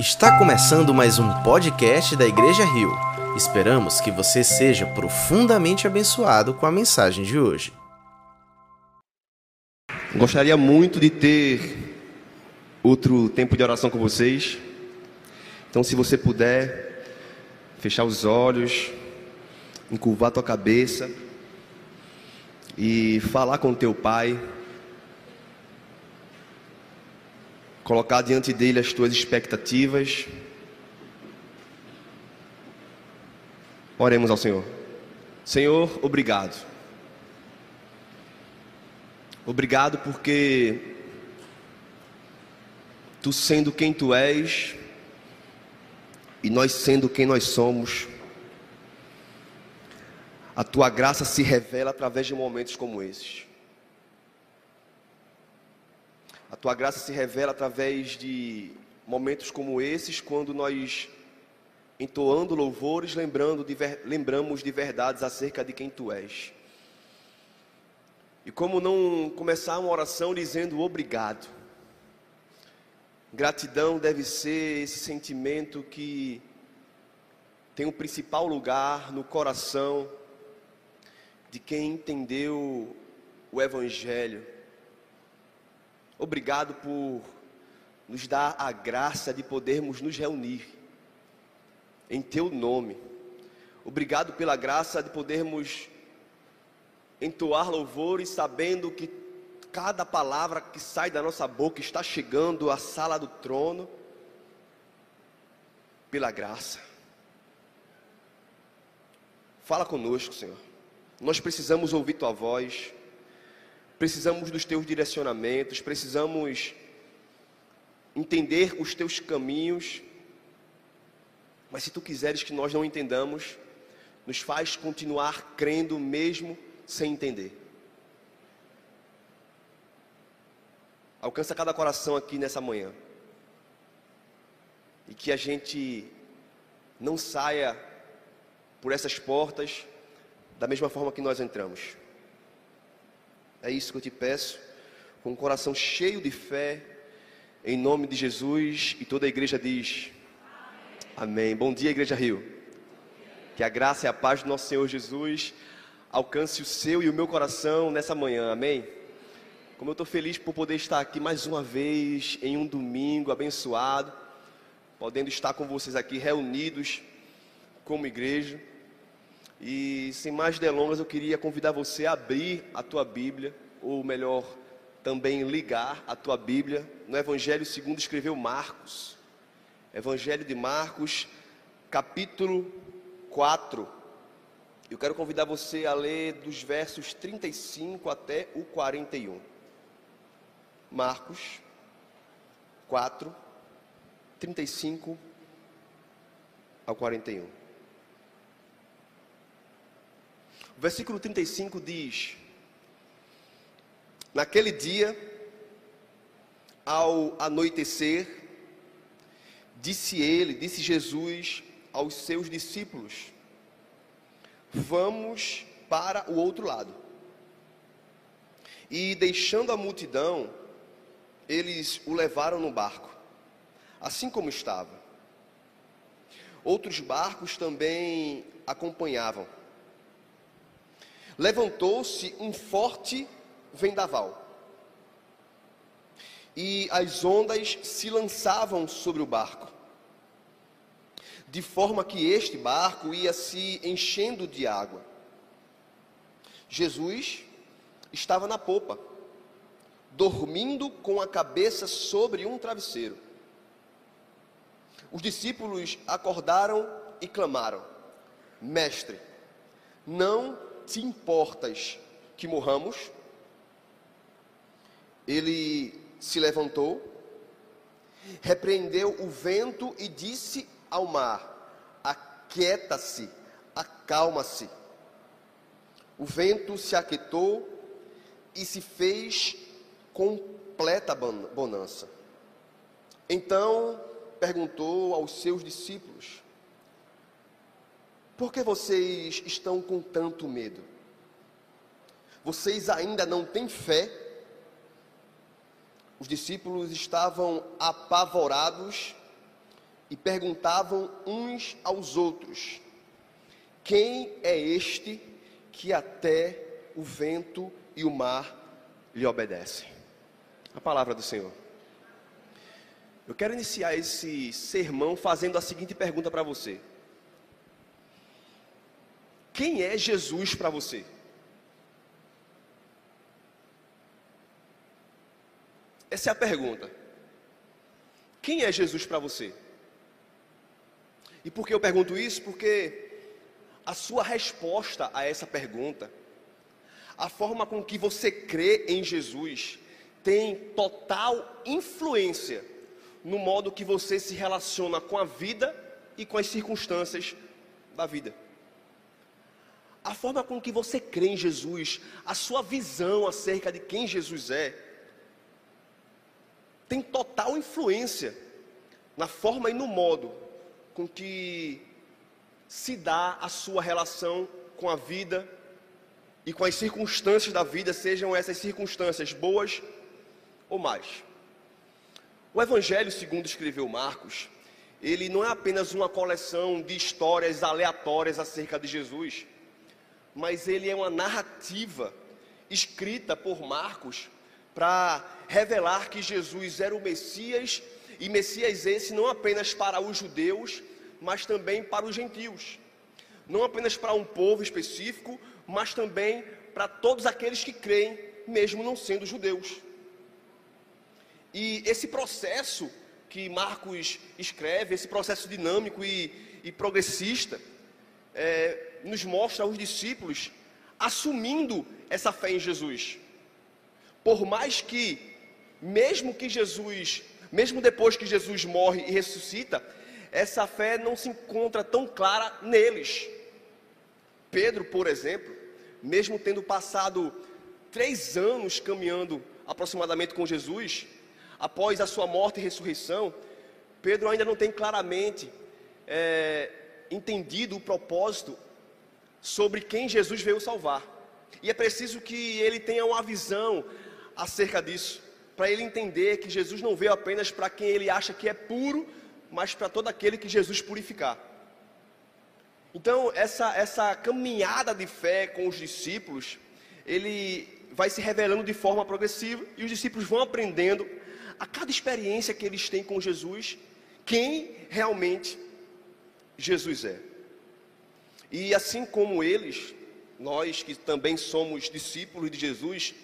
Está começando mais um podcast da Igreja Rio. Esperamos que você seja profundamente abençoado com a mensagem de hoje. Gostaria muito de ter outro tempo de oração com vocês. Então, se você puder, fechar os olhos, encurvar tua cabeça e falar com teu pai. Colocar diante dele as tuas expectativas. Oremos ao Senhor. Senhor, obrigado. Obrigado porque tu sendo quem tu és e nós sendo quem nós somos, a tua graça se revela através de momentos como esses. A tua graça se revela através de momentos como esses, quando nós, entoando louvores, lembrando de, lembramos de verdades acerca de quem tu és. E como não começar uma oração dizendo obrigado? Gratidão deve ser esse sentimento que tem o principal lugar no coração de quem entendeu o Evangelho Obrigado por nos dar a graça de podermos nos reunir em Teu nome. Obrigado pela graça de podermos entoar louvores sabendo que cada palavra que sai da nossa boca está chegando à sala do trono pela graça. Fala conosco, Senhor. Nós precisamos ouvir Tua voz precisamos dos teus direcionamentos, precisamos entender os teus caminhos. Mas se tu quiseres que nós não entendamos, nos faz continuar crendo mesmo sem entender. Alcança cada coração aqui nessa manhã. E que a gente não saia por essas portas da mesma forma que nós entramos. É isso que eu te peço, com o coração cheio de fé, em nome de Jesus. E toda a igreja diz: Amém. Amém. Bom dia, Igreja Rio. Que a graça e a paz do nosso Senhor Jesus alcance o seu e o meu coração nessa manhã. Amém. Como eu estou feliz por poder estar aqui mais uma vez em um domingo abençoado, podendo estar com vocês aqui reunidos como igreja. E sem mais delongas, eu queria convidar você a abrir a tua Bíblia, ou melhor, também ligar a tua Bíblia no Evangelho segundo escreveu Marcos. Evangelho de Marcos, capítulo 4. Eu quero convidar você a ler dos versos 35 até o 41. Marcos 4, 35 ao 41. O versículo 35 diz: Naquele dia, ao anoitecer, disse ele, disse Jesus aos seus discípulos: Vamos para o outro lado. E deixando a multidão, eles o levaram no barco, assim como estava. Outros barcos também acompanhavam levantou-se um forte vendaval. E as ondas se lançavam sobre o barco, de forma que este barco ia se enchendo de água. Jesus estava na popa, dormindo com a cabeça sobre um travesseiro. Os discípulos acordaram e clamaram: Mestre, não te importas que morramos? Ele se levantou, repreendeu o vento e disse ao mar: Aquieta-se, acalma-se. O vento se aquietou e se fez completa bonança. Então perguntou aos seus discípulos: por que vocês estão com tanto medo? Vocês ainda não têm fé? Os discípulos estavam apavorados e perguntavam uns aos outros: Quem é este que até o vento e o mar lhe obedecem? A palavra do Senhor. Eu quero iniciar esse sermão fazendo a seguinte pergunta para você: Quem é Jesus para você? Essa é a pergunta. Quem é Jesus para você? E por que eu pergunto isso? Porque a sua resposta a essa pergunta, a forma com que você crê em Jesus, tem total influência no modo que você se relaciona com a vida e com as circunstâncias da vida. A forma com que você crê em Jesus, a sua visão acerca de quem Jesus é, tem total influência na forma e no modo com que se dá a sua relação com a vida e com as circunstâncias da vida, sejam essas circunstâncias boas ou mais. O Evangelho, segundo escreveu Marcos, ele não é apenas uma coleção de histórias aleatórias acerca de Jesus, mas ele é uma narrativa escrita por Marcos para revelar que Jesus era o Messias e Messias esse não apenas para os judeus, mas também para os gentios. Não apenas para um povo específico, mas também para todos aqueles que creem, mesmo não sendo judeus. E esse processo que Marcos escreve, esse processo dinâmico e, e progressista, é, nos mostra os discípulos assumindo essa fé em Jesus. Por mais que, mesmo que Jesus, mesmo depois que Jesus morre e ressuscita, essa fé não se encontra tão clara neles. Pedro, por exemplo, mesmo tendo passado três anos caminhando aproximadamente com Jesus, após a sua morte e ressurreição, Pedro ainda não tem claramente é, entendido o propósito sobre quem Jesus veio salvar. E é preciso que ele tenha uma visão acerca disso, para ele entender que Jesus não veio apenas para quem ele acha que é puro, mas para todo aquele que Jesus purificar. Então, essa, essa caminhada de fé com os discípulos, ele vai se revelando de forma progressiva e os discípulos vão aprendendo a cada experiência que eles têm com Jesus, quem realmente Jesus é. E assim como eles, nós que também somos discípulos de Jesus,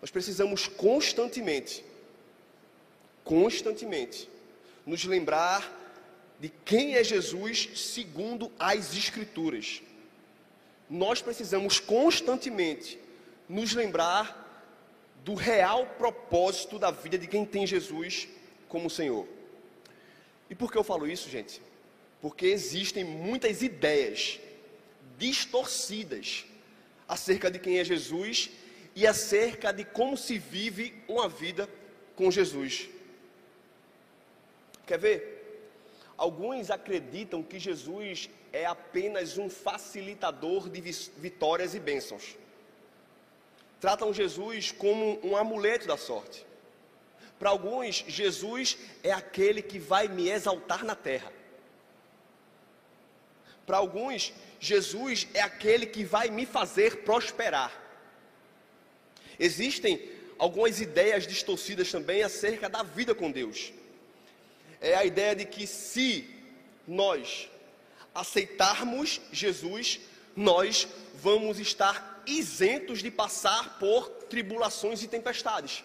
nós precisamos constantemente, constantemente, nos lembrar de quem é Jesus segundo as Escrituras. Nós precisamos constantemente nos lembrar do real propósito da vida de quem tem Jesus como Senhor. E por que eu falo isso, gente? Porque existem muitas ideias distorcidas acerca de quem é Jesus e acerca de como se vive uma vida com Jesus. Quer ver? Alguns acreditam que Jesus é apenas um facilitador de vitórias e bênçãos. Tratam Jesus como um amuleto da sorte. Para alguns, Jesus é aquele que vai me exaltar na terra. Para alguns, Jesus é aquele que vai me fazer prosperar. Existem algumas ideias distorcidas também acerca da vida com Deus. É a ideia de que se nós aceitarmos Jesus, nós vamos estar isentos de passar por tribulações e tempestades.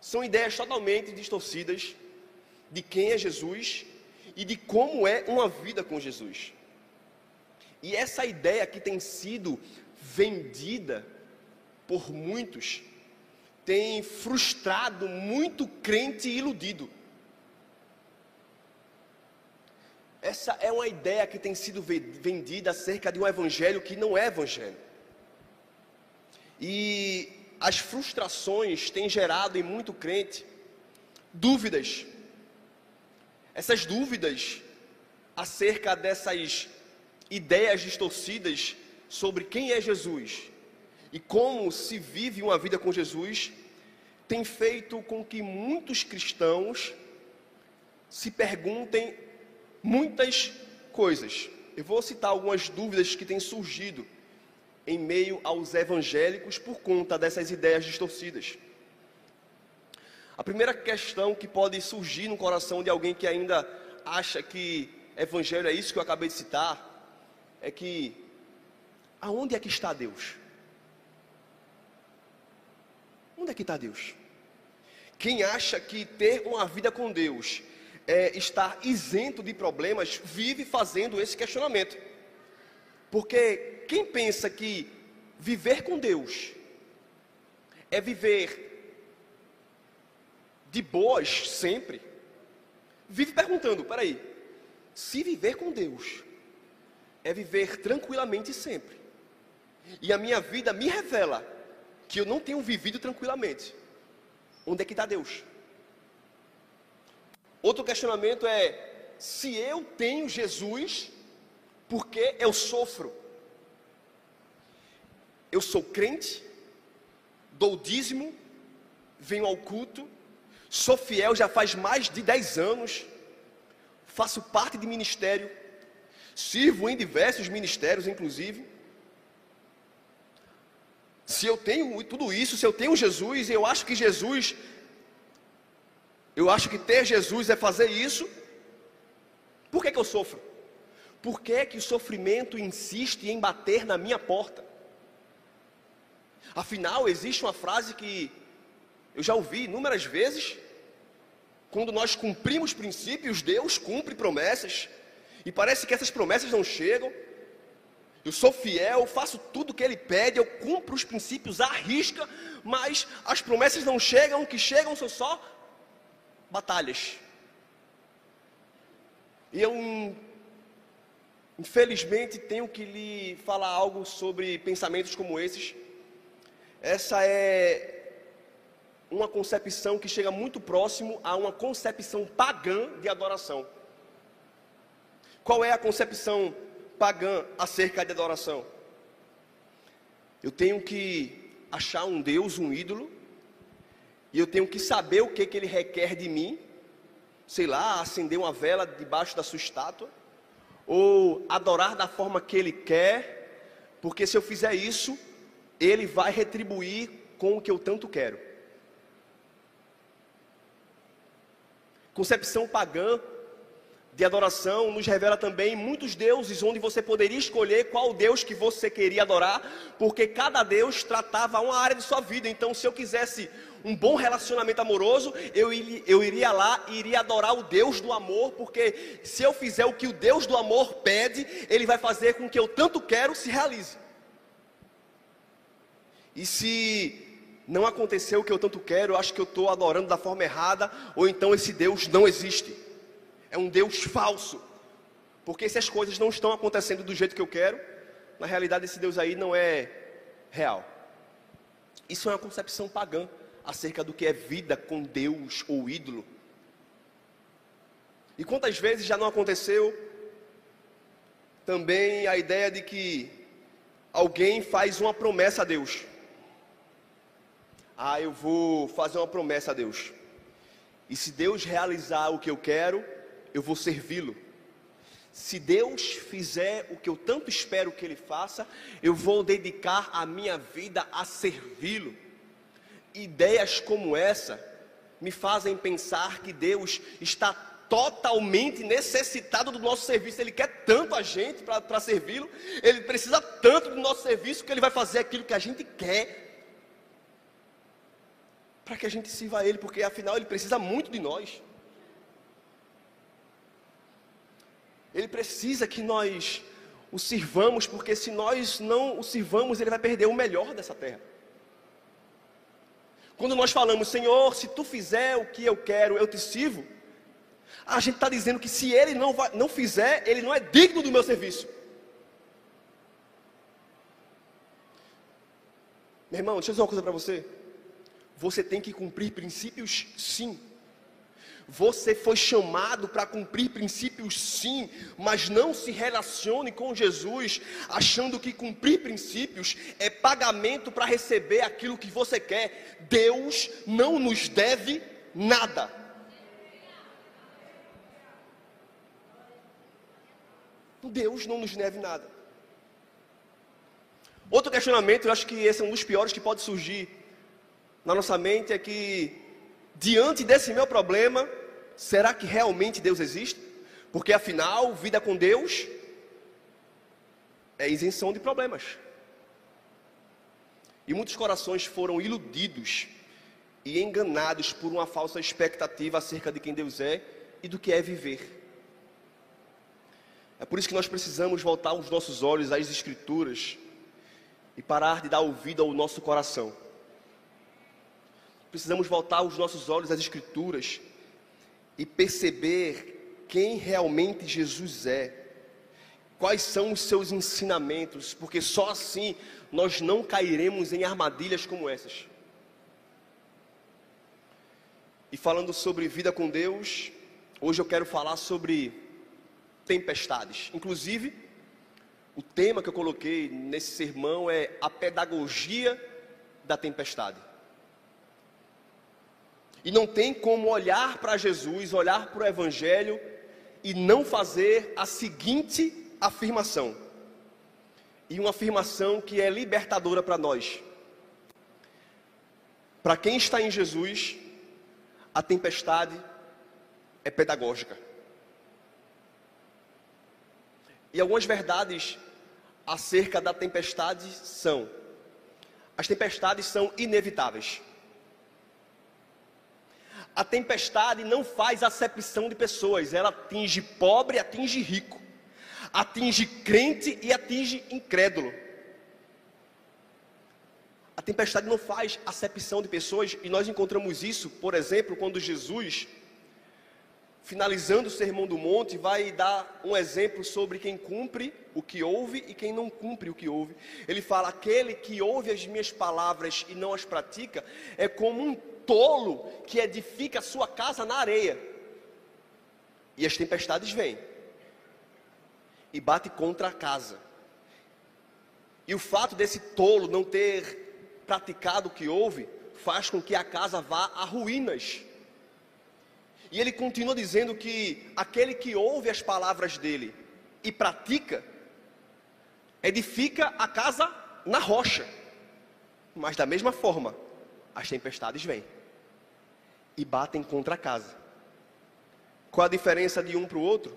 São ideias totalmente distorcidas de quem é Jesus e de como é uma vida com Jesus. E essa ideia que tem sido vendida por muitos tem frustrado muito crente iludido. Essa é uma ideia que tem sido vendida acerca de um evangelho que não é evangelho. E as frustrações têm gerado em muito crente dúvidas. Essas dúvidas acerca dessas ideias distorcidas sobre quem é Jesus e como se vive uma vida com Jesus tem feito com que muitos cristãos se perguntem muitas coisas. Eu vou citar algumas dúvidas que têm surgido em meio aos evangélicos por conta dessas ideias distorcidas. A primeira questão que pode surgir no coração de alguém que ainda acha que evangelho é isso que eu acabei de citar, é que aonde é que está Deus? Onde é que está Deus? Quem acha que ter uma vida com Deus é estar isento de problemas, vive fazendo esse questionamento. Porque quem pensa que viver com Deus é viver de boas sempre, vive perguntando: peraí, se viver com Deus é viver tranquilamente sempre, e a minha vida me revela que eu não tenho vivido tranquilamente, onde é que está Deus? Outro questionamento é: se eu tenho Jesus, por que eu sofro? Eu sou crente, dou dízimo, venho ao culto, sou fiel já faz mais de 10 anos, faço parte de ministério, sirvo em diversos ministérios, inclusive. Se eu tenho tudo isso, se eu tenho Jesus, eu acho que Jesus eu acho que ter Jesus é fazer isso. Por que, que eu sofro? Por que, que o sofrimento insiste em bater na minha porta? Afinal, existe uma frase que eu já ouvi inúmeras vezes. Quando nós cumprimos princípios, Deus cumpre promessas. E parece que essas promessas não chegam. Eu sou fiel, faço tudo o que Ele pede, eu cumpro os princípios à risca, mas as promessas não chegam, o que chegam são só batalhas. E eu, infelizmente, tenho que lhe falar algo sobre pensamentos como esses. Essa é uma concepção que chega muito próximo a uma concepção pagã de adoração. Qual é a concepção pagã acerca de adoração? Eu tenho que achar um Deus, um ídolo, e eu tenho que saber o que, que ele requer de mim, sei lá, acender uma vela debaixo da sua estátua, ou adorar da forma que ele quer, porque se eu fizer isso, ele vai retribuir com o que eu tanto quero. Concepção pagã de adoração nos revela também muitos deuses onde você poderia escolher qual Deus que você queria adorar, porque cada Deus tratava uma área de sua vida. Então, se eu quisesse um bom relacionamento amoroso, eu, eu iria lá e iria adorar o Deus do amor, porque se eu fizer o que o Deus do amor pede, Ele vai fazer com que eu tanto quero se realize. E se não aconteceu o que eu tanto quero, eu acho que eu estou adorando da forma errada, ou então esse Deus não existe. É um Deus falso. Porque se as coisas não estão acontecendo do jeito que eu quero, na realidade esse Deus aí não é real. Isso é uma concepção pagã acerca do que é vida com Deus ou ídolo. E quantas vezes já não aconteceu também a ideia de que alguém faz uma promessa a Deus. Ah, eu vou fazer uma promessa a Deus. E se Deus realizar o que eu quero, eu vou servi-lo. Se Deus fizer o que eu tanto espero que Ele faça, eu vou dedicar a minha vida a servi-lo ideias como essa me fazem pensar que Deus está totalmente necessitado do nosso serviço. Ele quer tanto a gente para servi-lo, ele precisa tanto do nosso serviço que ele vai fazer aquilo que a gente quer para que a gente sirva a ele, porque afinal ele precisa muito de nós. Ele precisa que nós o sirvamos, porque se nós não o sirvamos, ele vai perder o melhor dessa terra. Quando nós falamos, Senhor, se tu fizer o que eu quero, eu te sirvo, a gente está dizendo que se ele não, vai, não fizer, ele não é digno do meu serviço. Meu irmão, deixa eu dizer uma coisa para você. Você tem que cumprir princípios, sim. Você foi chamado para cumprir princípios, sim, mas não se relacione com Jesus achando que cumprir princípios é pagamento para receber aquilo que você quer. Deus não nos deve nada. Deus não nos deve nada. Outro questionamento, eu acho que esse é um dos piores que pode surgir na nossa mente, é que diante desse meu problema, será que realmente Deus existe? Porque afinal, vida com Deus é isenção de problemas. E muitos corações foram iludidos e enganados por uma falsa expectativa acerca de quem Deus é e do que é viver. É por isso que nós precisamos voltar os nossos olhos às Escrituras e parar de dar ouvido ao nosso coração. Precisamos voltar os nossos olhos às Escrituras e perceber quem realmente Jesus é, quais são os seus ensinamentos, porque só assim nós não cairemos em armadilhas como essas. E falando sobre vida com Deus, hoje eu quero falar sobre tempestades. Inclusive, o tema que eu coloquei nesse sermão é a pedagogia da tempestade. E não tem como olhar para Jesus, olhar para o Evangelho e não fazer a seguinte afirmação. E uma afirmação que é libertadora para nós. Para quem está em Jesus, a tempestade é pedagógica. E algumas verdades acerca da tempestade são: as tempestades são inevitáveis. A tempestade não faz acepção de pessoas, ela atinge pobre, atinge rico, atinge crente e atinge incrédulo. A tempestade não faz acepção de pessoas, e nós encontramos isso, por exemplo, quando Jesus, finalizando o Sermão do Monte, vai dar um exemplo sobre quem cumpre o que ouve e quem não cumpre o que ouve. Ele fala: aquele que ouve as minhas palavras e não as pratica, é como um tolo que edifica a sua casa na areia. E as tempestades vêm e bate contra a casa. E o fato desse tolo não ter praticado o que houve, faz com que a casa vá a ruínas. E ele continua dizendo que aquele que ouve as palavras dele e pratica, edifica a casa na rocha. Mas da mesma forma, as tempestades vêm e batem contra a casa. Qual a diferença de um para o outro?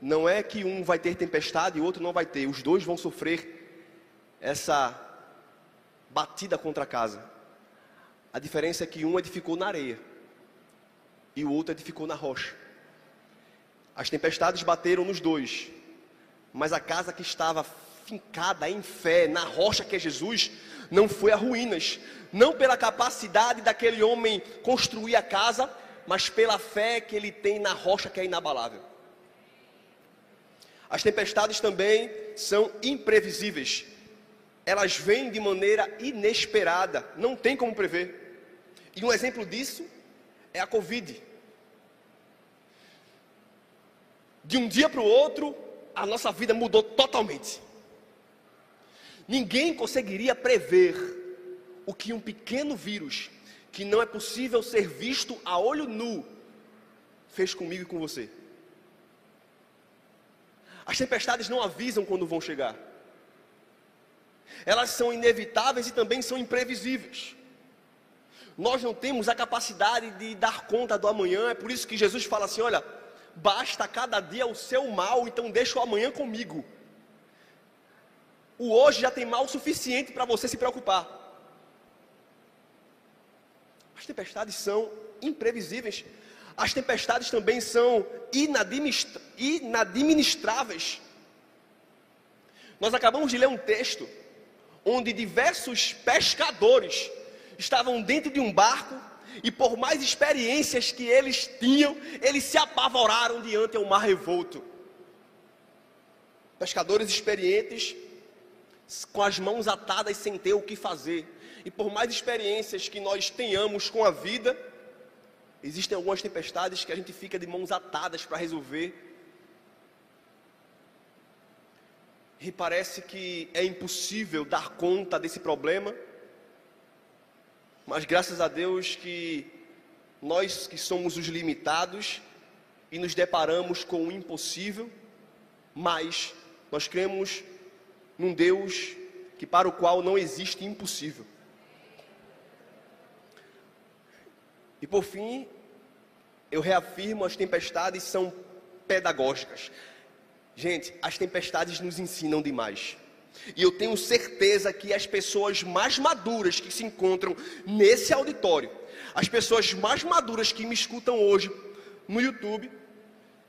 Não é que um vai ter tempestade e o outro não vai ter, os dois vão sofrer essa batida contra a casa. A diferença é que um edificou na areia e o outro edificou na rocha. As tempestades bateram nos dois, mas a casa que estava fincada em fé na rocha que é Jesus não foi a ruínas, não pela capacidade daquele homem construir a casa, mas pela fé que ele tem na rocha que é inabalável. As tempestades também são imprevisíveis elas vêm de maneira inesperada, não tem como prever. E um exemplo disso é a Covid. De um dia para o outro, a nossa vida mudou totalmente. Ninguém conseguiria prever o que um pequeno vírus, que não é possível ser visto a olho nu, fez comigo e com você. As tempestades não avisam quando vão chegar elas são inevitáveis e também são imprevisíveis. Nós não temos a capacidade de dar conta do amanhã, é por isso que Jesus fala assim: olha, basta cada dia o seu mal, então deixa o amanhã comigo. O hoje já tem mal suficiente para você se preocupar. As tempestades são imprevisíveis. As tempestades também são inadministráveis. Nós acabamos de ler um texto onde diversos pescadores estavam dentro de um barco e por mais experiências que eles tinham, eles se apavoraram diante ao mar revolto. Pescadores experientes, com as mãos atadas sem ter o que fazer. E por mais experiências que nós tenhamos com a vida, existem algumas tempestades que a gente fica de mãos atadas para resolver e parece que é impossível dar conta desse problema, mas graças a Deus que nós que somos os limitados e nos deparamos com o impossível, Mas nós cremos num Deus que para o qual não existe impossível. E por fim, eu reafirmo: as tempestades são pedagógicas. Gente, as tempestades nos ensinam demais. E eu tenho certeza que as pessoas mais maduras que se encontram nesse auditório, as pessoas mais maduras que me escutam hoje no YouTube,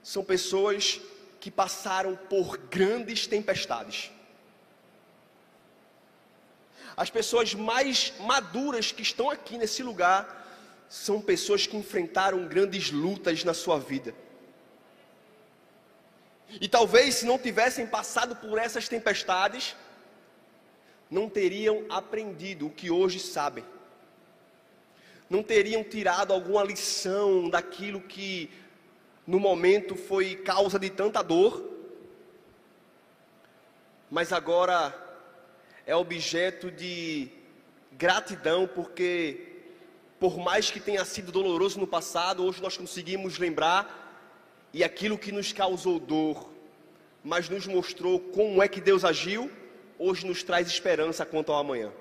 são pessoas que passaram por grandes tempestades. As pessoas mais maduras que estão aqui nesse lugar são pessoas que enfrentaram grandes lutas na sua vida. E talvez se não tivessem passado por essas tempestades, não teriam aprendido o que hoje sabem. Não teriam tirado alguma lição daquilo que no momento foi causa de tanta dor, mas agora é objeto de gratidão, porque por mais que tenha sido doloroso no passado, hoje nós conseguimos lembrar e aquilo que nos causou dor, mas nos mostrou como é que Deus agiu, hoje nos traz esperança quanto ao amanhã.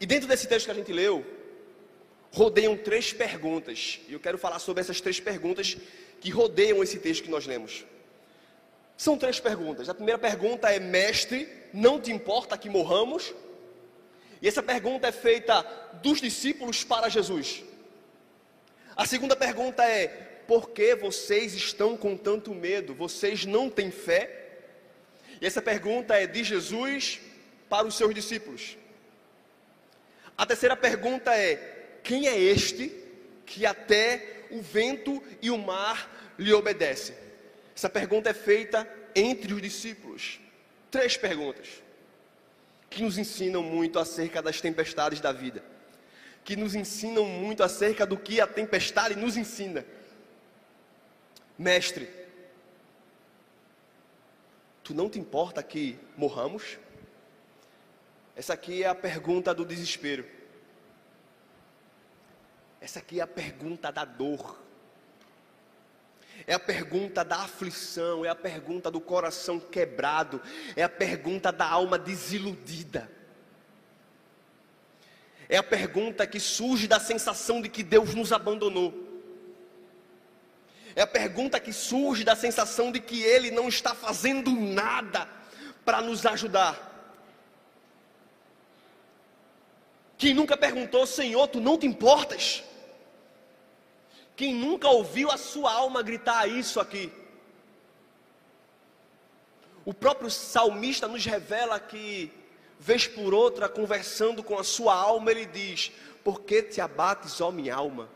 E dentro desse texto que a gente leu, rodeiam três perguntas, e eu quero falar sobre essas três perguntas que rodeiam esse texto que nós lemos. São três perguntas. A primeira pergunta é: Mestre, não te importa que morramos? E essa pergunta é feita dos discípulos para Jesus. A segunda pergunta é: Por que vocês estão com tanto medo? Vocês não têm fé? E essa pergunta é de Jesus para os seus discípulos. A terceira pergunta é: Quem é este que até o vento e o mar lhe obedecem? Essa pergunta é feita entre os discípulos. Três perguntas que nos ensinam muito acerca das tempestades da vida, que nos ensinam muito acerca do que a tempestade nos ensina. Mestre, tu não te importa que morramos? Essa aqui é a pergunta do desespero. Essa aqui é a pergunta da dor. É a pergunta da aflição, é a pergunta do coração quebrado, é a pergunta da alma desiludida. É a pergunta que surge da sensação de que Deus nos abandonou. É a pergunta que surge da sensação de que Ele não está fazendo nada para nos ajudar. Quem nunca perguntou, Senhor, tu não te importas? Quem nunca ouviu a sua alma gritar isso aqui? O próprio salmista nos revela que, vez por outra, conversando com a sua alma, ele diz: Por que te abates, ó minha alma?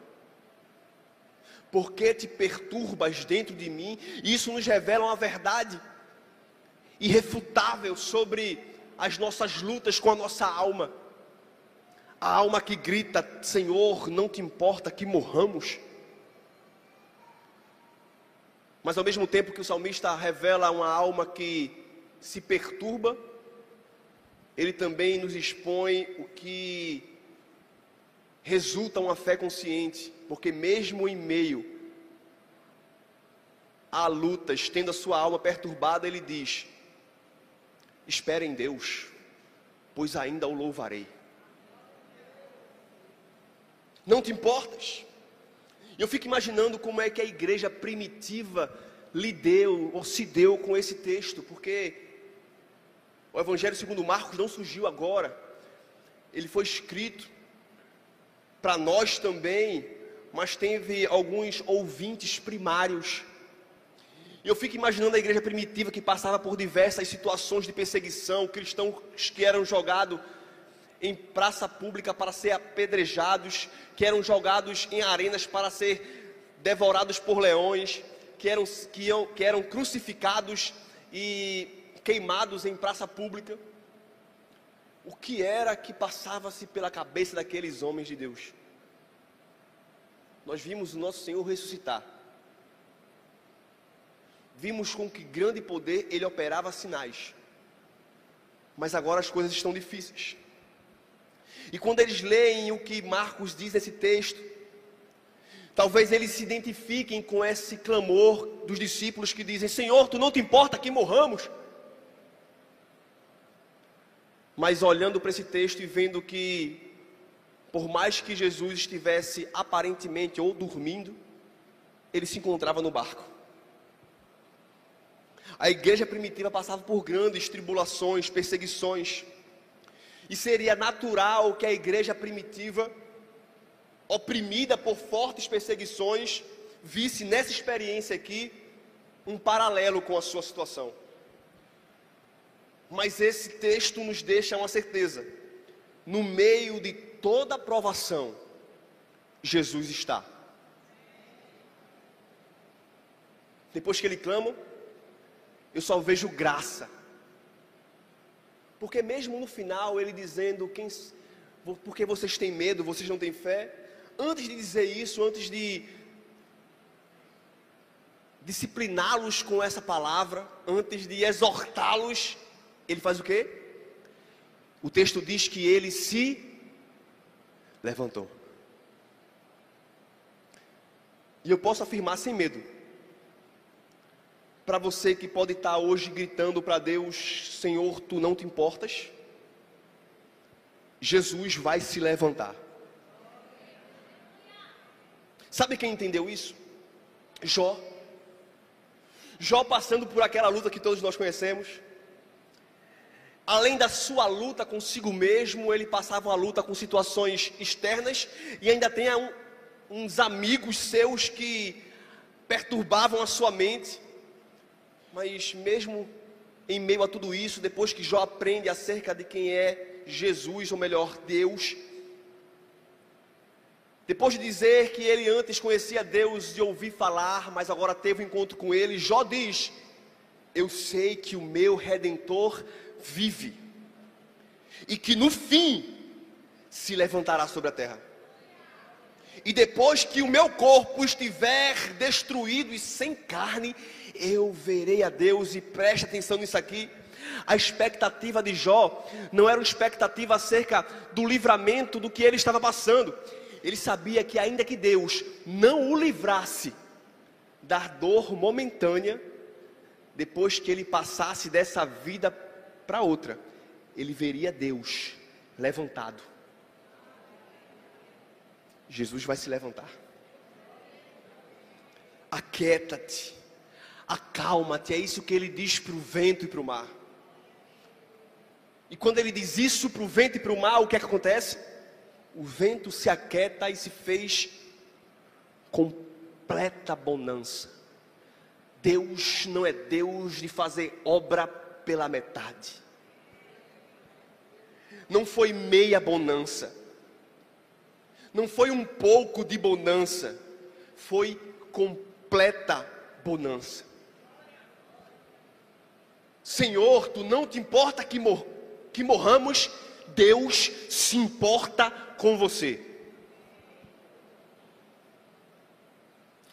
Por que te perturbas dentro de mim? Isso nos revela uma verdade irrefutável sobre as nossas lutas com a nossa alma. A alma que grita: Senhor, não te importa que morramos. Mas ao mesmo tempo que o salmista revela uma alma que se perturba, ele também nos expõe o que resulta uma fé consciente, porque mesmo em meio a lutas, tendo a sua alma perturbada, ele diz: Espera em Deus, pois ainda o louvarei. Não te importas? E eu fico imaginando como é que a igreja primitiva lidou ou se deu com esse texto, porque o Evangelho segundo Marcos não surgiu agora, ele foi escrito para nós também, mas teve alguns ouvintes primários. E eu fico imaginando a igreja primitiva que passava por diversas situações de perseguição, cristãos que eram jogados em praça pública para ser apedrejados, que eram jogados em arenas para ser devorados por leões, que eram, que, que eram crucificados e queimados em praça pública. O que era que passava-se pela cabeça daqueles homens de Deus? Nós vimos o nosso Senhor ressuscitar. Vimos com que grande poder ele operava sinais. Mas agora as coisas estão difíceis. E quando eles leem o que Marcos diz nesse texto, Talvez eles se identifiquem com esse clamor dos discípulos que dizem: Senhor, tu não te importa que morramos? Mas olhando para esse texto e vendo que, por mais que Jesus estivesse aparentemente ou dormindo, ele se encontrava no barco. A igreja primitiva passava por grandes tribulações, perseguições, e seria natural que a igreja primitiva, oprimida por fortes perseguições, visse nessa experiência aqui um paralelo com a sua situação. Mas esse texto nos deixa uma certeza: no meio de toda provação, Jesus está. Depois que ele clama, eu só vejo graça. Porque mesmo no final ele dizendo quem porque vocês têm medo, vocês não têm fé, antes de dizer isso, antes de discipliná-los com essa palavra, antes de exortá-los, ele faz o quê? O texto diz que ele se levantou. E eu posso afirmar sem medo, para você que pode estar hoje gritando para Deus: Senhor, tu não te importas. Jesus vai se levantar. Sabe quem entendeu isso? Jó. Jó passando por aquela luta que todos nós conhecemos além da sua luta consigo mesmo, ele passava uma luta com situações externas e ainda tem um, uns amigos seus que perturbavam a sua mente. Mas mesmo em meio a tudo isso, depois que Jó aprende acerca de quem é Jesus, ou melhor, Deus, depois de dizer que ele antes conhecia Deus de ouvir falar, mas agora teve um encontro com ele, Jó diz: Eu sei que o meu redentor vive, e que no fim se levantará sobre a terra. E depois que o meu corpo estiver destruído e sem carne, eu verei a Deus. E preste atenção nisso aqui. A expectativa de Jó não era uma expectativa acerca do livramento do que ele estava passando. Ele sabia que, ainda que Deus não o livrasse da dor momentânea, depois que ele passasse dessa vida para outra, ele veria Deus levantado. Jesus vai se levantar. Aquieta-te, acalma-te, é isso que ele diz para o vento e para o mar. E quando ele diz isso para o vento e para o mar, o que, é que acontece? O vento se aquieta e se fez completa bonança. Deus não é Deus de fazer obra pela metade. Não foi meia bonança. Não foi um pouco de bonança. Foi completa bonança. Senhor, tu não te importa que, mor que morramos, Deus se importa com você.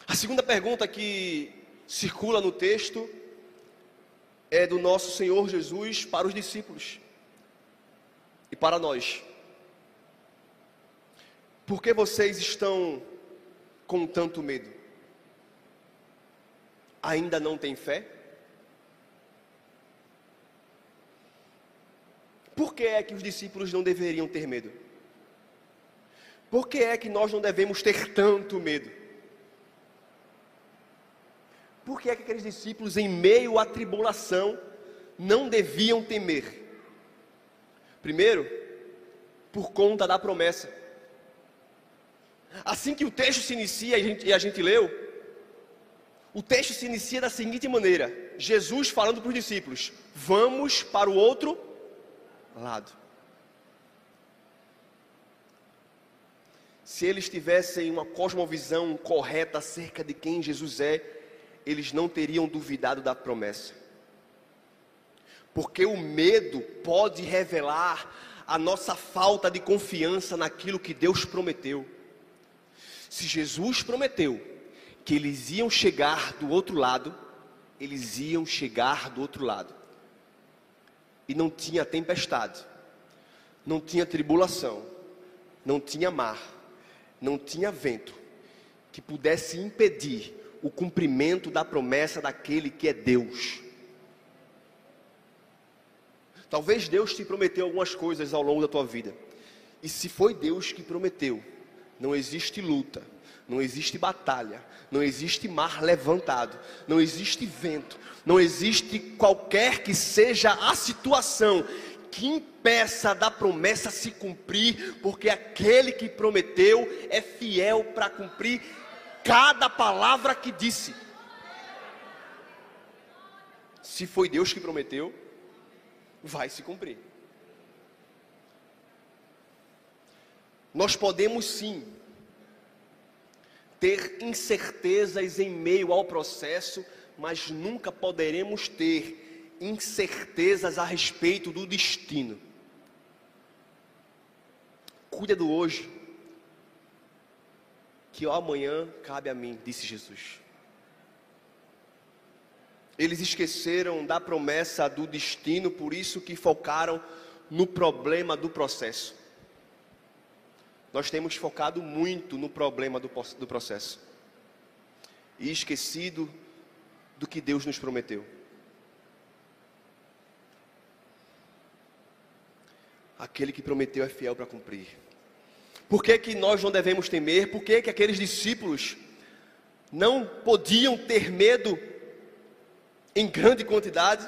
A segunda pergunta que circula no texto é do nosso Senhor Jesus para os discípulos e para nós. Por que vocês estão com tanto medo? Ainda não têm fé? Por que é que os discípulos não deveriam ter medo? Por que é que nós não devemos ter tanto medo? Por que é que aqueles discípulos, em meio à tribulação, não deviam temer? Primeiro, por conta da promessa. Assim que o texto se inicia e a gente, e a gente leu, o texto se inicia da seguinte maneira: Jesus falando para os discípulos: Vamos para o outro lado. Se eles tivessem uma cosmovisão correta acerca de quem Jesus é, eles não teriam duvidado da promessa. Porque o medo pode revelar a nossa falta de confiança naquilo que Deus prometeu. Se Jesus prometeu que eles iam chegar do outro lado, eles iam chegar do outro lado. E não tinha tempestade, não tinha tribulação, não tinha mar, não tinha vento que pudesse impedir o cumprimento da promessa daquele que é Deus. Talvez Deus te prometeu algumas coisas ao longo da tua vida. E se foi Deus que prometeu, não existe luta, não existe batalha, não existe mar levantado, não existe vento, não existe qualquer que seja a situação que impeça da promessa se cumprir, porque aquele que prometeu é fiel para cumprir cada palavra que disse. Se foi Deus que prometeu, vai se cumprir. Nós podemos sim ter incertezas em meio ao processo, mas nunca poderemos ter incertezas a respeito do destino. Cuida do hoje, que o amanhã cabe a mim, disse Jesus. Eles esqueceram da promessa do destino, por isso que focaram no problema do processo. Nós temos focado muito no problema do, do processo e esquecido do que Deus nos prometeu. Aquele que prometeu é fiel para cumprir. Por que, que nós não devemos temer? Por que, que aqueles discípulos não podiam ter medo em grande quantidade,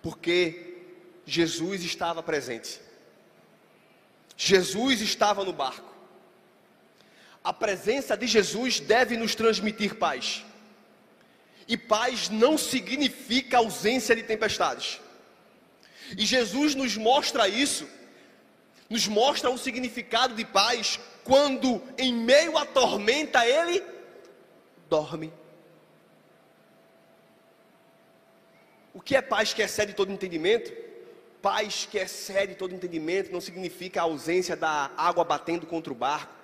porque Jesus estava presente. Jesus estava no barco. A presença de Jesus deve nos transmitir paz. E paz não significa ausência de tempestades. E Jesus nos mostra isso, nos mostra o significado de paz quando, em meio à tormenta, ele dorme. O que é paz que excede todo entendimento? Paz que excede todo entendimento não significa a ausência da água batendo contra o barco.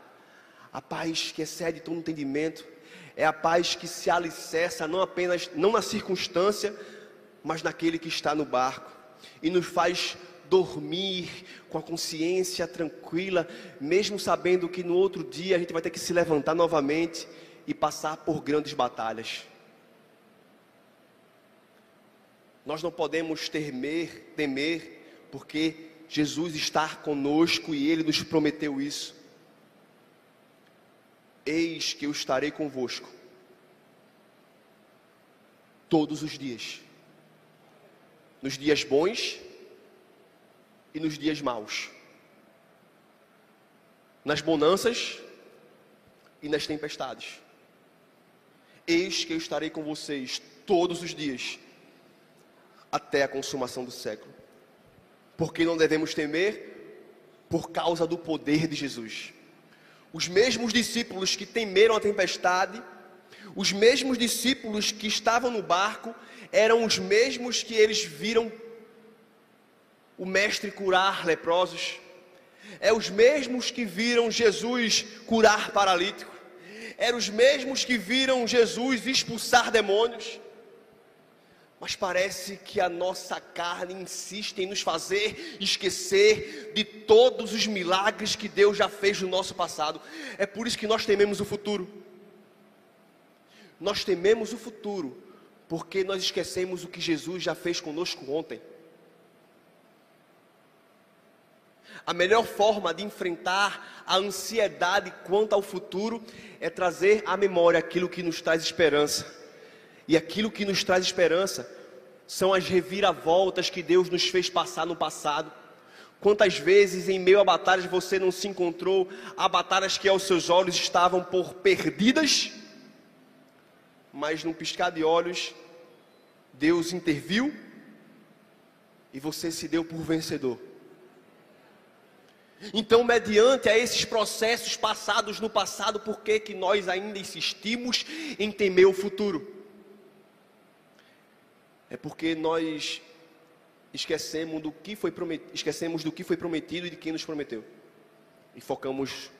A paz que excede todo entendimento é a paz que se alicerça não apenas não na circunstância, mas naquele que está no barco e nos faz dormir com a consciência tranquila, mesmo sabendo que no outro dia a gente vai ter que se levantar novamente e passar por grandes batalhas. Nós não podemos temer, temer, porque Jesus está conosco e Ele nos prometeu isso. Eis que eu estarei convosco todos os dias, nos dias bons e nos dias maus, nas bonanças e nas tempestades. Eis que eu estarei com vocês todos os dias até a consumação do século. Porque não devemos temer? Por causa do poder de Jesus. Os mesmos discípulos que temeram a tempestade, os mesmos discípulos que estavam no barco, eram os mesmos que eles viram o Mestre curar leprosos, é os mesmos que viram Jesus curar paralítico, eram os mesmos que viram Jesus expulsar demônios, mas parece que a nossa carne insiste em nos fazer esquecer de todos os milagres que Deus já fez no nosso passado. É por isso que nós tememos o futuro. Nós tememos o futuro, porque nós esquecemos o que Jesus já fez conosco ontem. A melhor forma de enfrentar a ansiedade quanto ao futuro é trazer à memória aquilo que nos traz esperança. E aquilo que nos traz esperança são as reviravoltas que Deus nos fez passar no passado. Quantas vezes em meio a batalhas você não se encontrou a batalhas que aos seus olhos estavam por perdidas, mas num piscar de olhos Deus interviu e você se deu por vencedor. Então, mediante a esses processos passados no passado, por que que nós ainda insistimos em temer o futuro? É porque nós esquecemos do que foi prometido, esquecemos do que foi prometido e de quem nos prometeu. E focamos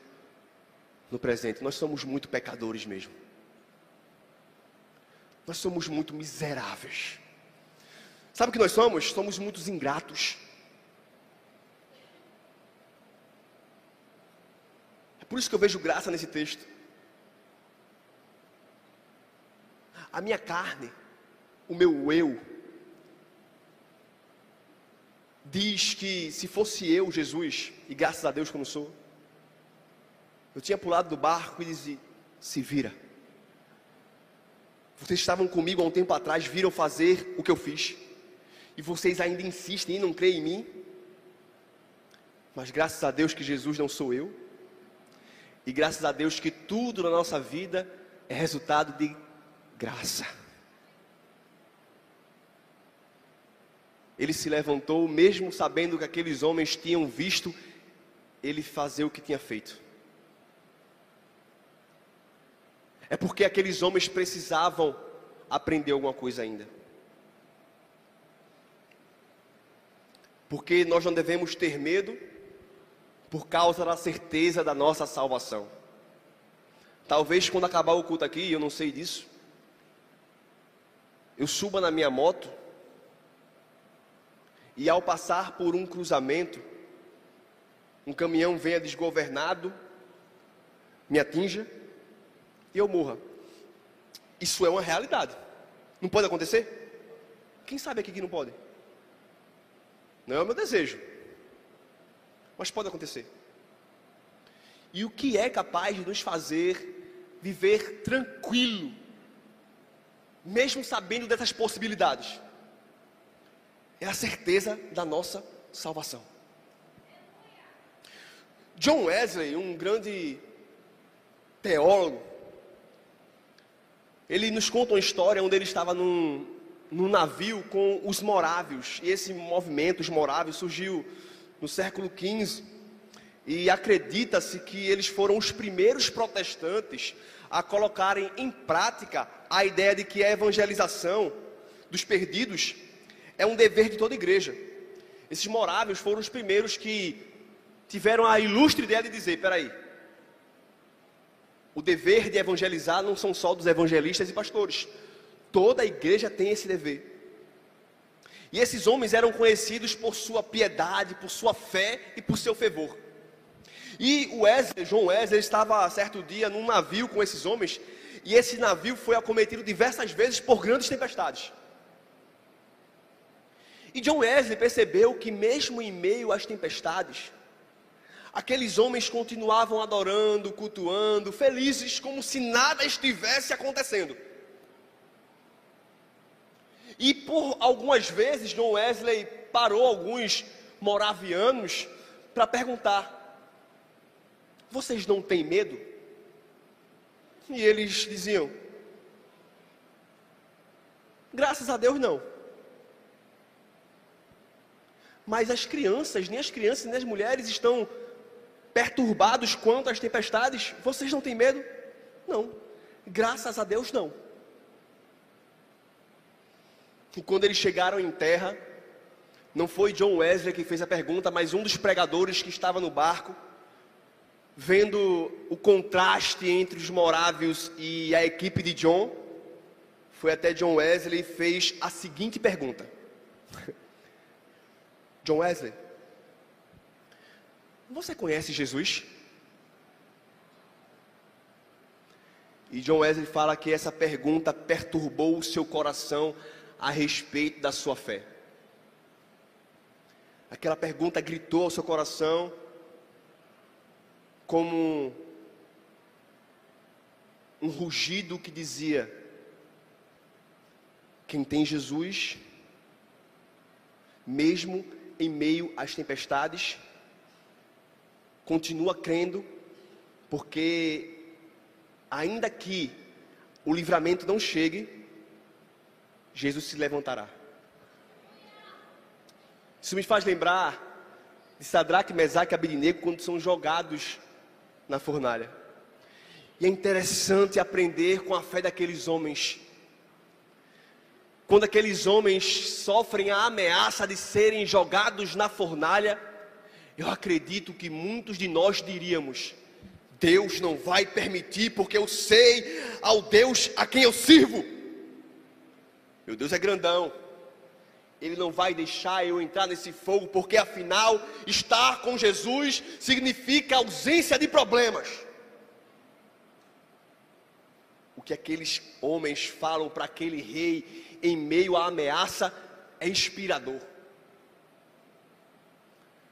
no presente. Nós somos muito pecadores mesmo. Nós somos muito miseráveis. Sabe o que nós somos? Somos muito ingratos. É por isso que eu vejo graça nesse texto. A minha carne, o meu eu, diz que se fosse eu, Jesus, e graças a Deus que eu não sou, eu tinha pulado do barco e dizia: se vira. Vocês estavam comigo há um tempo atrás, viram fazer o que eu fiz, e vocês ainda insistem e não creem em mim. Mas graças a Deus que Jesus não sou eu, e graças a Deus que tudo na nossa vida é resultado de graça. Ele se levantou, mesmo sabendo que aqueles homens tinham visto ele fazer o que tinha feito. É porque aqueles homens precisavam aprender alguma coisa ainda. Porque nós não devemos ter medo por causa da certeza da nossa salvação. Talvez quando acabar o culto aqui, eu não sei disso, eu suba na minha moto e ao passar por um cruzamento, um caminhão venha desgovernado, me atinja e eu morra. Isso é uma realidade. Não pode acontecer? Quem sabe aqui que não pode? Não é o meu desejo. Mas pode acontecer. E o que é capaz de nos fazer viver tranquilo, mesmo sabendo dessas possibilidades? É a certeza da nossa salvação. John Wesley, um grande teólogo, ele nos conta uma história onde ele estava num, num navio com os morávios, e esse movimento, os morávios, surgiu no século XV, e acredita-se que eles foram os primeiros protestantes a colocarem em prática a ideia de que a evangelização dos perdidos é um dever de toda igreja. Esses moráveis foram os primeiros que tiveram a ilustre ideia de dizer: peraí, o dever de evangelizar não são só dos evangelistas e pastores, toda a igreja tem esse dever. E esses homens eram conhecidos por sua piedade, por sua fé e por seu fervor. E o Wesley, João Wesley, estava certo dia num navio com esses homens, e esse navio foi acometido diversas vezes por grandes tempestades. E John Wesley percebeu que, mesmo em meio às tempestades, aqueles homens continuavam adorando, cultuando, felizes, como se nada estivesse acontecendo. E por algumas vezes, John Wesley parou alguns moravianos para perguntar: Vocês não têm medo? E eles diziam: Graças a Deus, não. Mas as crianças, nem as crianças nem as mulheres estão perturbados quanto às tempestades. Vocês não têm medo? Não. Graças a Deus, não. E quando eles chegaram em terra, não foi John Wesley que fez a pergunta, mas um dos pregadores que estava no barco, vendo o contraste entre os morávios e a equipe de John, foi até John Wesley e fez a seguinte pergunta: John Wesley, você conhece Jesus? E John Wesley fala que essa pergunta perturbou o seu coração a respeito da sua fé. Aquela pergunta gritou ao seu coração como um rugido que dizia: Quem tem Jesus, mesmo em meio às tempestades, continua crendo, porque ainda que o livramento não chegue, Jesus se levantará. Isso me faz lembrar de Sadraque, Mesaque e Abidinego quando são jogados na fornalha. E é interessante aprender com a fé daqueles homens. Quando aqueles homens sofrem a ameaça de serem jogados na fornalha, eu acredito que muitos de nós diríamos: Deus não vai permitir, porque eu sei ao Deus a quem eu sirvo. Meu Deus é grandão. Ele não vai deixar eu entrar nesse fogo, porque afinal, estar com Jesus significa ausência de problemas. O que aqueles homens falam para aquele rei em meio à ameaça é inspirador.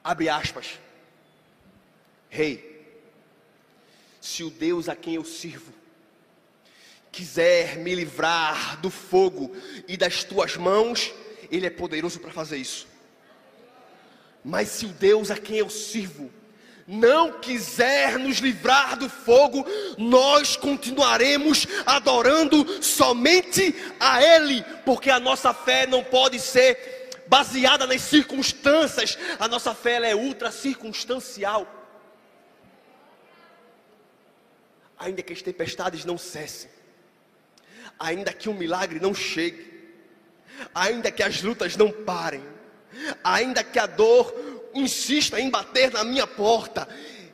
Abre aspas. Rei, se o Deus a quem eu sirvo quiser me livrar do fogo e das tuas mãos, Ele é poderoso para fazer isso. Mas se o Deus a quem eu sirvo não quiser nos livrar do fogo, nós continuaremos adorando somente a Ele, porque a nossa fé não pode ser baseada nas circunstâncias, a nossa fé é ultra circunstancial. Ainda que as tempestades não cessem, ainda que o um milagre não chegue, ainda que as lutas não parem, ainda que a dor insista em bater na minha porta,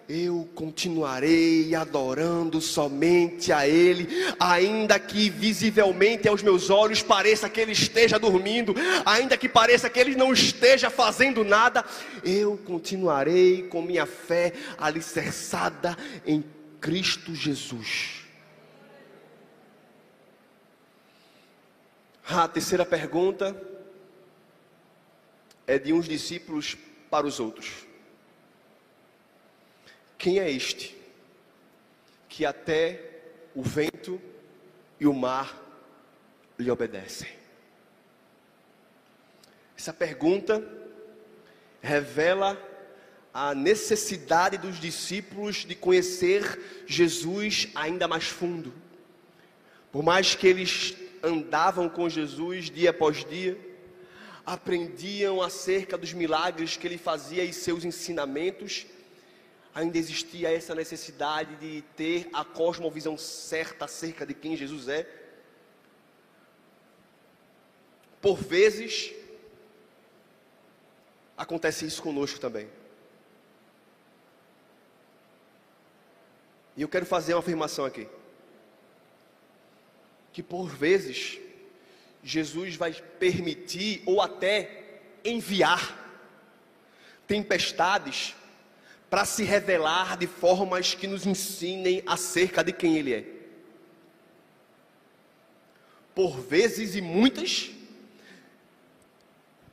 eu continuarei adorando somente a Ele, ainda que visivelmente aos meus olhos pareça que Ele esteja dormindo, ainda que pareça que Ele não esteja fazendo nada, eu continuarei com minha fé alicerçada em Cristo Jesus. A terceira pergunta é de uns discípulos para os outros. Quem é este que até o vento e o mar lhe obedecem? Essa pergunta revela a necessidade dos discípulos de conhecer Jesus ainda mais fundo. Por mais que eles andavam com Jesus dia após dia, aprendiam acerca dos milagres que ele fazia e seus ensinamentos, ainda existia essa necessidade de ter a cosmovisão certa acerca de quem Jesus é. Por vezes, acontece isso conosco também. E eu quero fazer uma afirmação aqui. Que por vezes, Jesus vai permitir ou até enviar tempestades para se revelar de formas que nos ensinem acerca de quem Ele é. Por vezes e muitas,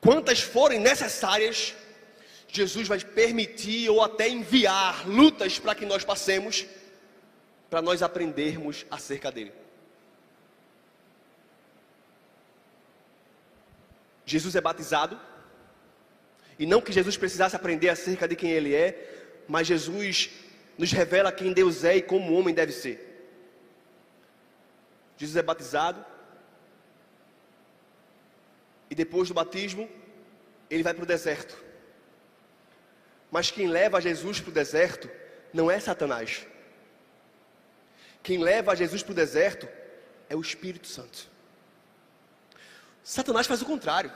quantas forem necessárias, Jesus vai permitir ou até enviar lutas para que nós passemos, para nós aprendermos acerca dele. Jesus é batizado, e não que Jesus precisasse aprender acerca de quem ele é, mas Jesus nos revela quem Deus é e como o homem deve ser. Jesus é batizado, e depois do batismo, ele vai para o deserto. Mas quem leva Jesus para o deserto não é Satanás. Quem leva Jesus para o deserto é o Espírito Santo. Satanás faz o contrário.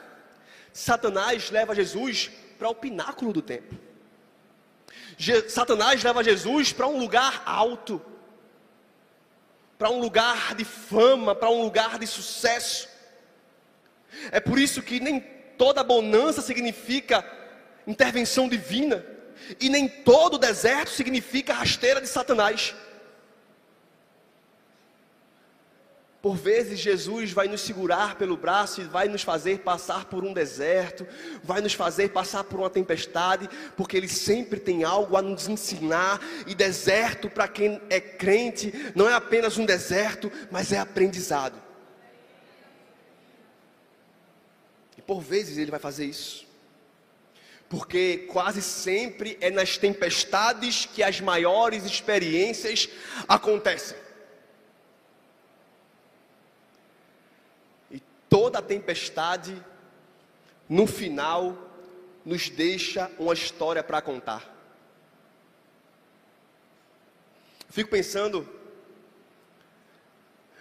Satanás leva Jesus para o pináculo do templo. Je Satanás leva Jesus para um lugar alto, para um lugar de fama, para um lugar de sucesso. É por isso que nem toda bonança significa intervenção divina, e nem todo deserto significa rasteira de Satanás. Por vezes Jesus vai nos segurar pelo braço e vai nos fazer passar por um deserto, vai nos fazer passar por uma tempestade, porque Ele sempre tem algo a nos ensinar. E deserto, para quem é crente, não é apenas um deserto, mas é aprendizado. E por vezes Ele vai fazer isso, porque quase sempre é nas tempestades que as maiores experiências acontecem. Toda tempestade, no final, nos deixa uma história para contar. Fico pensando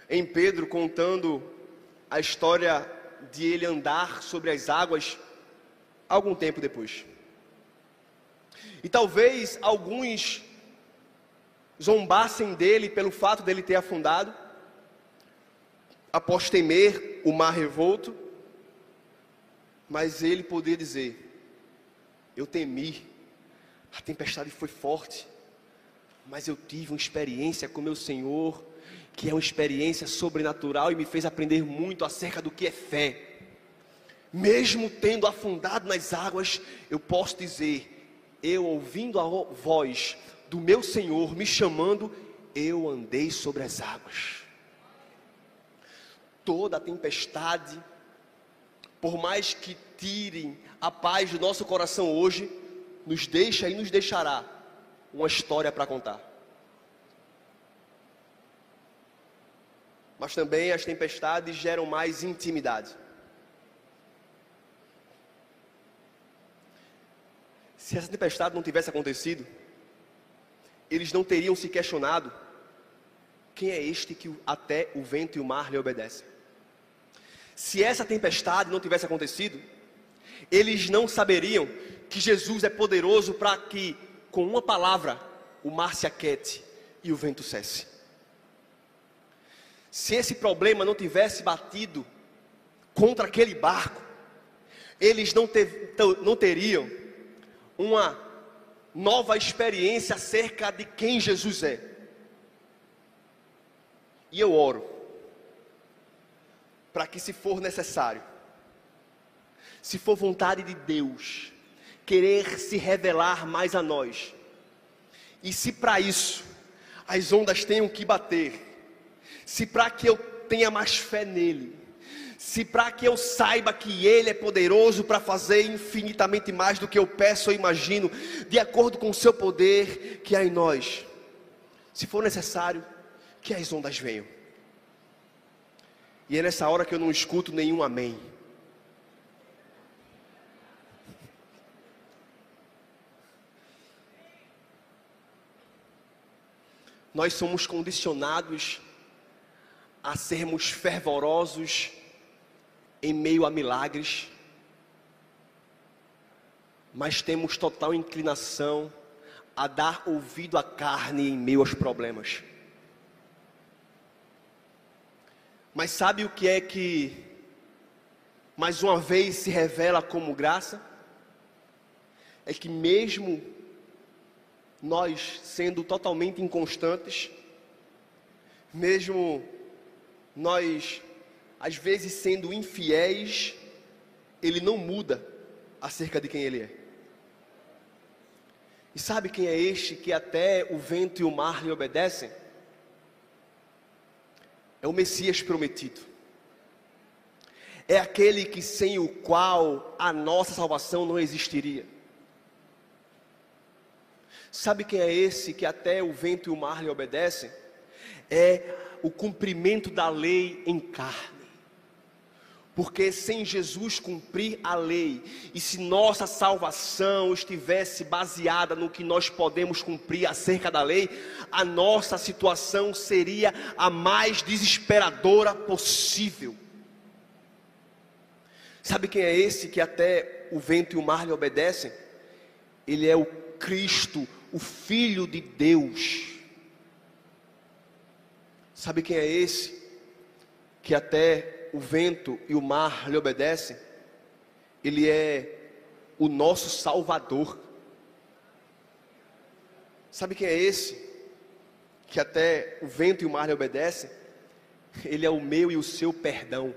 em Pedro contando a história de ele andar sobre as águas algum tempo depois. E talvez alguns zombassem dele pelo fato dele ter afundado após temer o mar revolto, mas ele poderia dizer: Eu temi, a tempestade foi forte, mas eu tive uma experiência com meu Senhor, que é uma experiência sobrenatural e me fez aprender muito acerca do que é fé. Mesmo tendo afundado nas águas, eu posso dizer, eu ouvindo a voz do meu Senhor me chamando, eu andei sobre as águas. Toda tempestade, por mais que tirem a paz do nosso coração hoje, nos deixa e nos deixará uma história para contar. Mas também as tempestades geram mais intimidade. Se essa tempestade não tivesse acontecido, eles não teriam se questionado: quem é este que até o vento e o mar lhe obedecem? Se essa tempestade não tivesse acontecido, eles não saberiam que Jesus é poderoso para que, com uma palavra, o mar se aquete e o vento cesse. Se esse problema não tivesse batido contra aquele barco, eles não, ter, não teriam uma nova experiência acerca de quem Jesus é. E eu oro para que, se for necessário, se for vontade de Deus, querer se revelar mais a nós, e se para isso as ondas tenham que bater, se para que eu tenha mais fé nele, se para que eu saiba que Ele é poderoso para fazer infinitamente mais do que eu peço ou imagino, de acordo com o seu poder que há em nós, se for necessário, que as ondas venham. E é nessa hora que eu não escuto nenhum amém. Nós somos condicionados a sermos fervorosos em meio a milagres, mas temos total inclinação a dar ouvido à carne em meio aos problemas. Mas sabe o que é que mais uma vez se revela como graça? É que mesmo nós sendo totalmente inconstantes, mesmo nós às vezes sendo infiéis, ele não muda acerca de quem ele é. E sabe quem é este que até o vento e o mar lhe obedecem? É o Messias prometido. É aquele que sem o qual a nossa salvação não existiria. Sabe quem é esse que até o vento e o mar lhe obedecem? É o cumprimento da lei em carne. Porque sem Jesus cumprir a lei, e se nossa salvação estivesse baseada no que nós podemos cumprir acerca da lei, a nossa situação seria a mais desesperadora possível. Sabe quem é esse que até o vento e o mar lhe obedecem? Ele é o Cristo, o Filho de Deus. Sabe quem é esse que até o vento e o mar lhe obedecem, ele é o nosso Salvador. Sabe quem é esse? Que até o vento e o mar lhe obedecem? Ele é o meu e o seu perdão.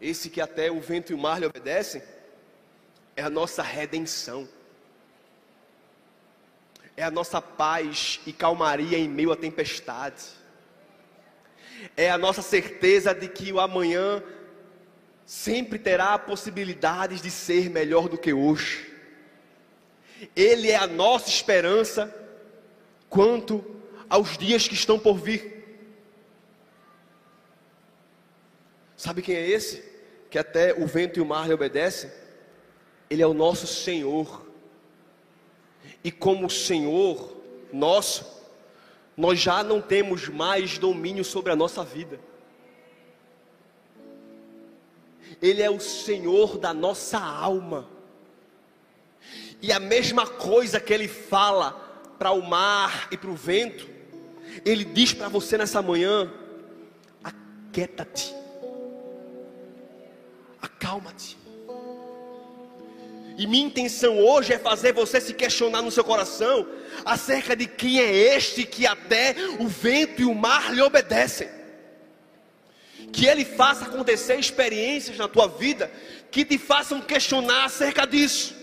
Esse que até o vento e o mar lhe obedecem, é a nossa redenção. É a nossa paz e calmaria em meio à tempestade é a nossa certeza de que o amanhã sempre terá possibilidades de ser melhor do que hoje. Ele é a nossa esperança quanto aos dias que estão por vir. Sabe quem é esse? Que até o vento e o mar lhe obedecem? Ele é o nosso Senhor. E como Senhor nosso, nós já não temos mais domínio sobre a nossa vida. Ele é o Senhor da nossa alma. E a mesma coisa que ele fala para o mar e para o vento, ele diz para você nessa manhã: aquieta-te, acalma-te. E minha intenção hoje é fazer você se questionar no seu coração acerca de quem é este que até o vento e o mar lhe obedecem. Que ele faça acontecer experiências na tua vida que te façam questionar acerca disso.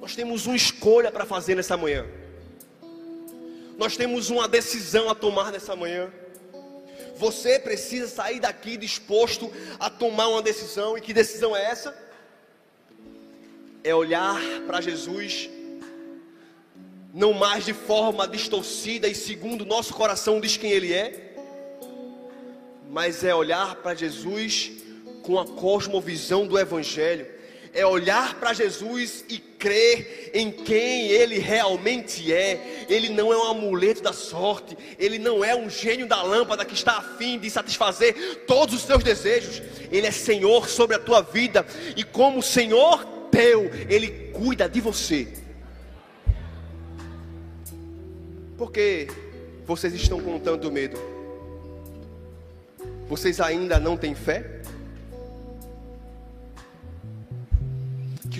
Nós temos uma escolha para fazer nessa manhã. Nós temos uma decisão a tomar nessa manhã. Você precisa sair daqui disposto a tomar uma decisão. E que decisão é essa? É olhar para Jesus, não mais de forma distorcida e segundo nosso coração diz quem Ele é, mas é olhar para Jesus com a cosmovisão do Evangelho é olhar para Jesus e crer em quem Ele realmente é. Ele não é um amuleto da sorte, Ele não é um gênio da lâmpada que está a fim de satisfazer todos os seus desejos. Ele é Senhor sobre a tua vida, e como Senhor teu, Ele cuida de você. Por que vocês estão com tanto medo? Vocês ainda não têm fé?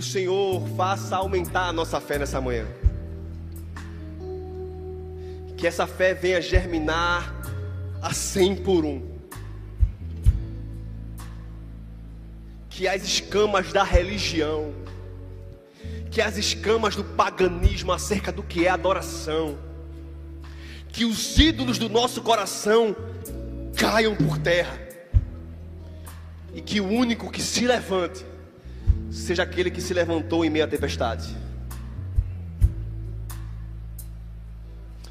Que o Senhor faça aumentar a nossa fé nessa manhã. Que essa fé venha germinar a cem por um. Que as escamas da religião, que as escamas do paganismo acerca do que é adoração, que os ídolos do nosso coração caiam por terra, e que o único que se levante seja aquele que se levantou em meio à tempestade.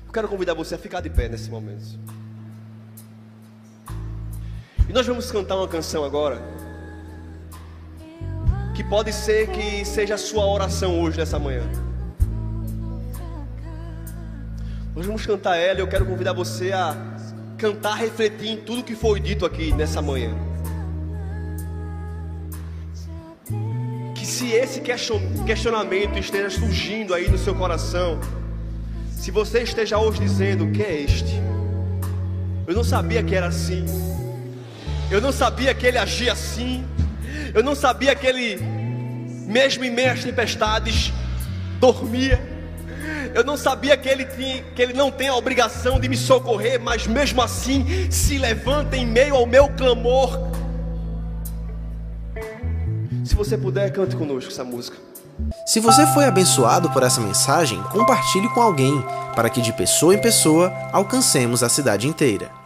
Eu quero convidar você a ficar de pé nesse momento. E nós vamos cantar uma canção agora. Que pode ser que seja a sua oração hoje, nessa manhã. Nós vamos cantar ela e eu quero convidar você a cantar, refletir em tudo que foi dito aqui nessa manhã. Se esse questionamento esteja surgindo aí no seu coração, se você esteja hoje dizendo: que é este? Eu não sabia que era assim. Eu não sabia que ele agia assim. Eu não sabia que ele, mesmo em meio às tempestades, dormia. Eu não sabia que ele, tinha, que ele não tem a obrigação de me socorrer, mas mesmo assim se levanta em meio ao meu clamor se você puder, cante conosco essa música. Se você foi abençoado por essa mensagem, compartilhe com alguém, para que de pessoa em pessoa alcancemos a cidade inteira.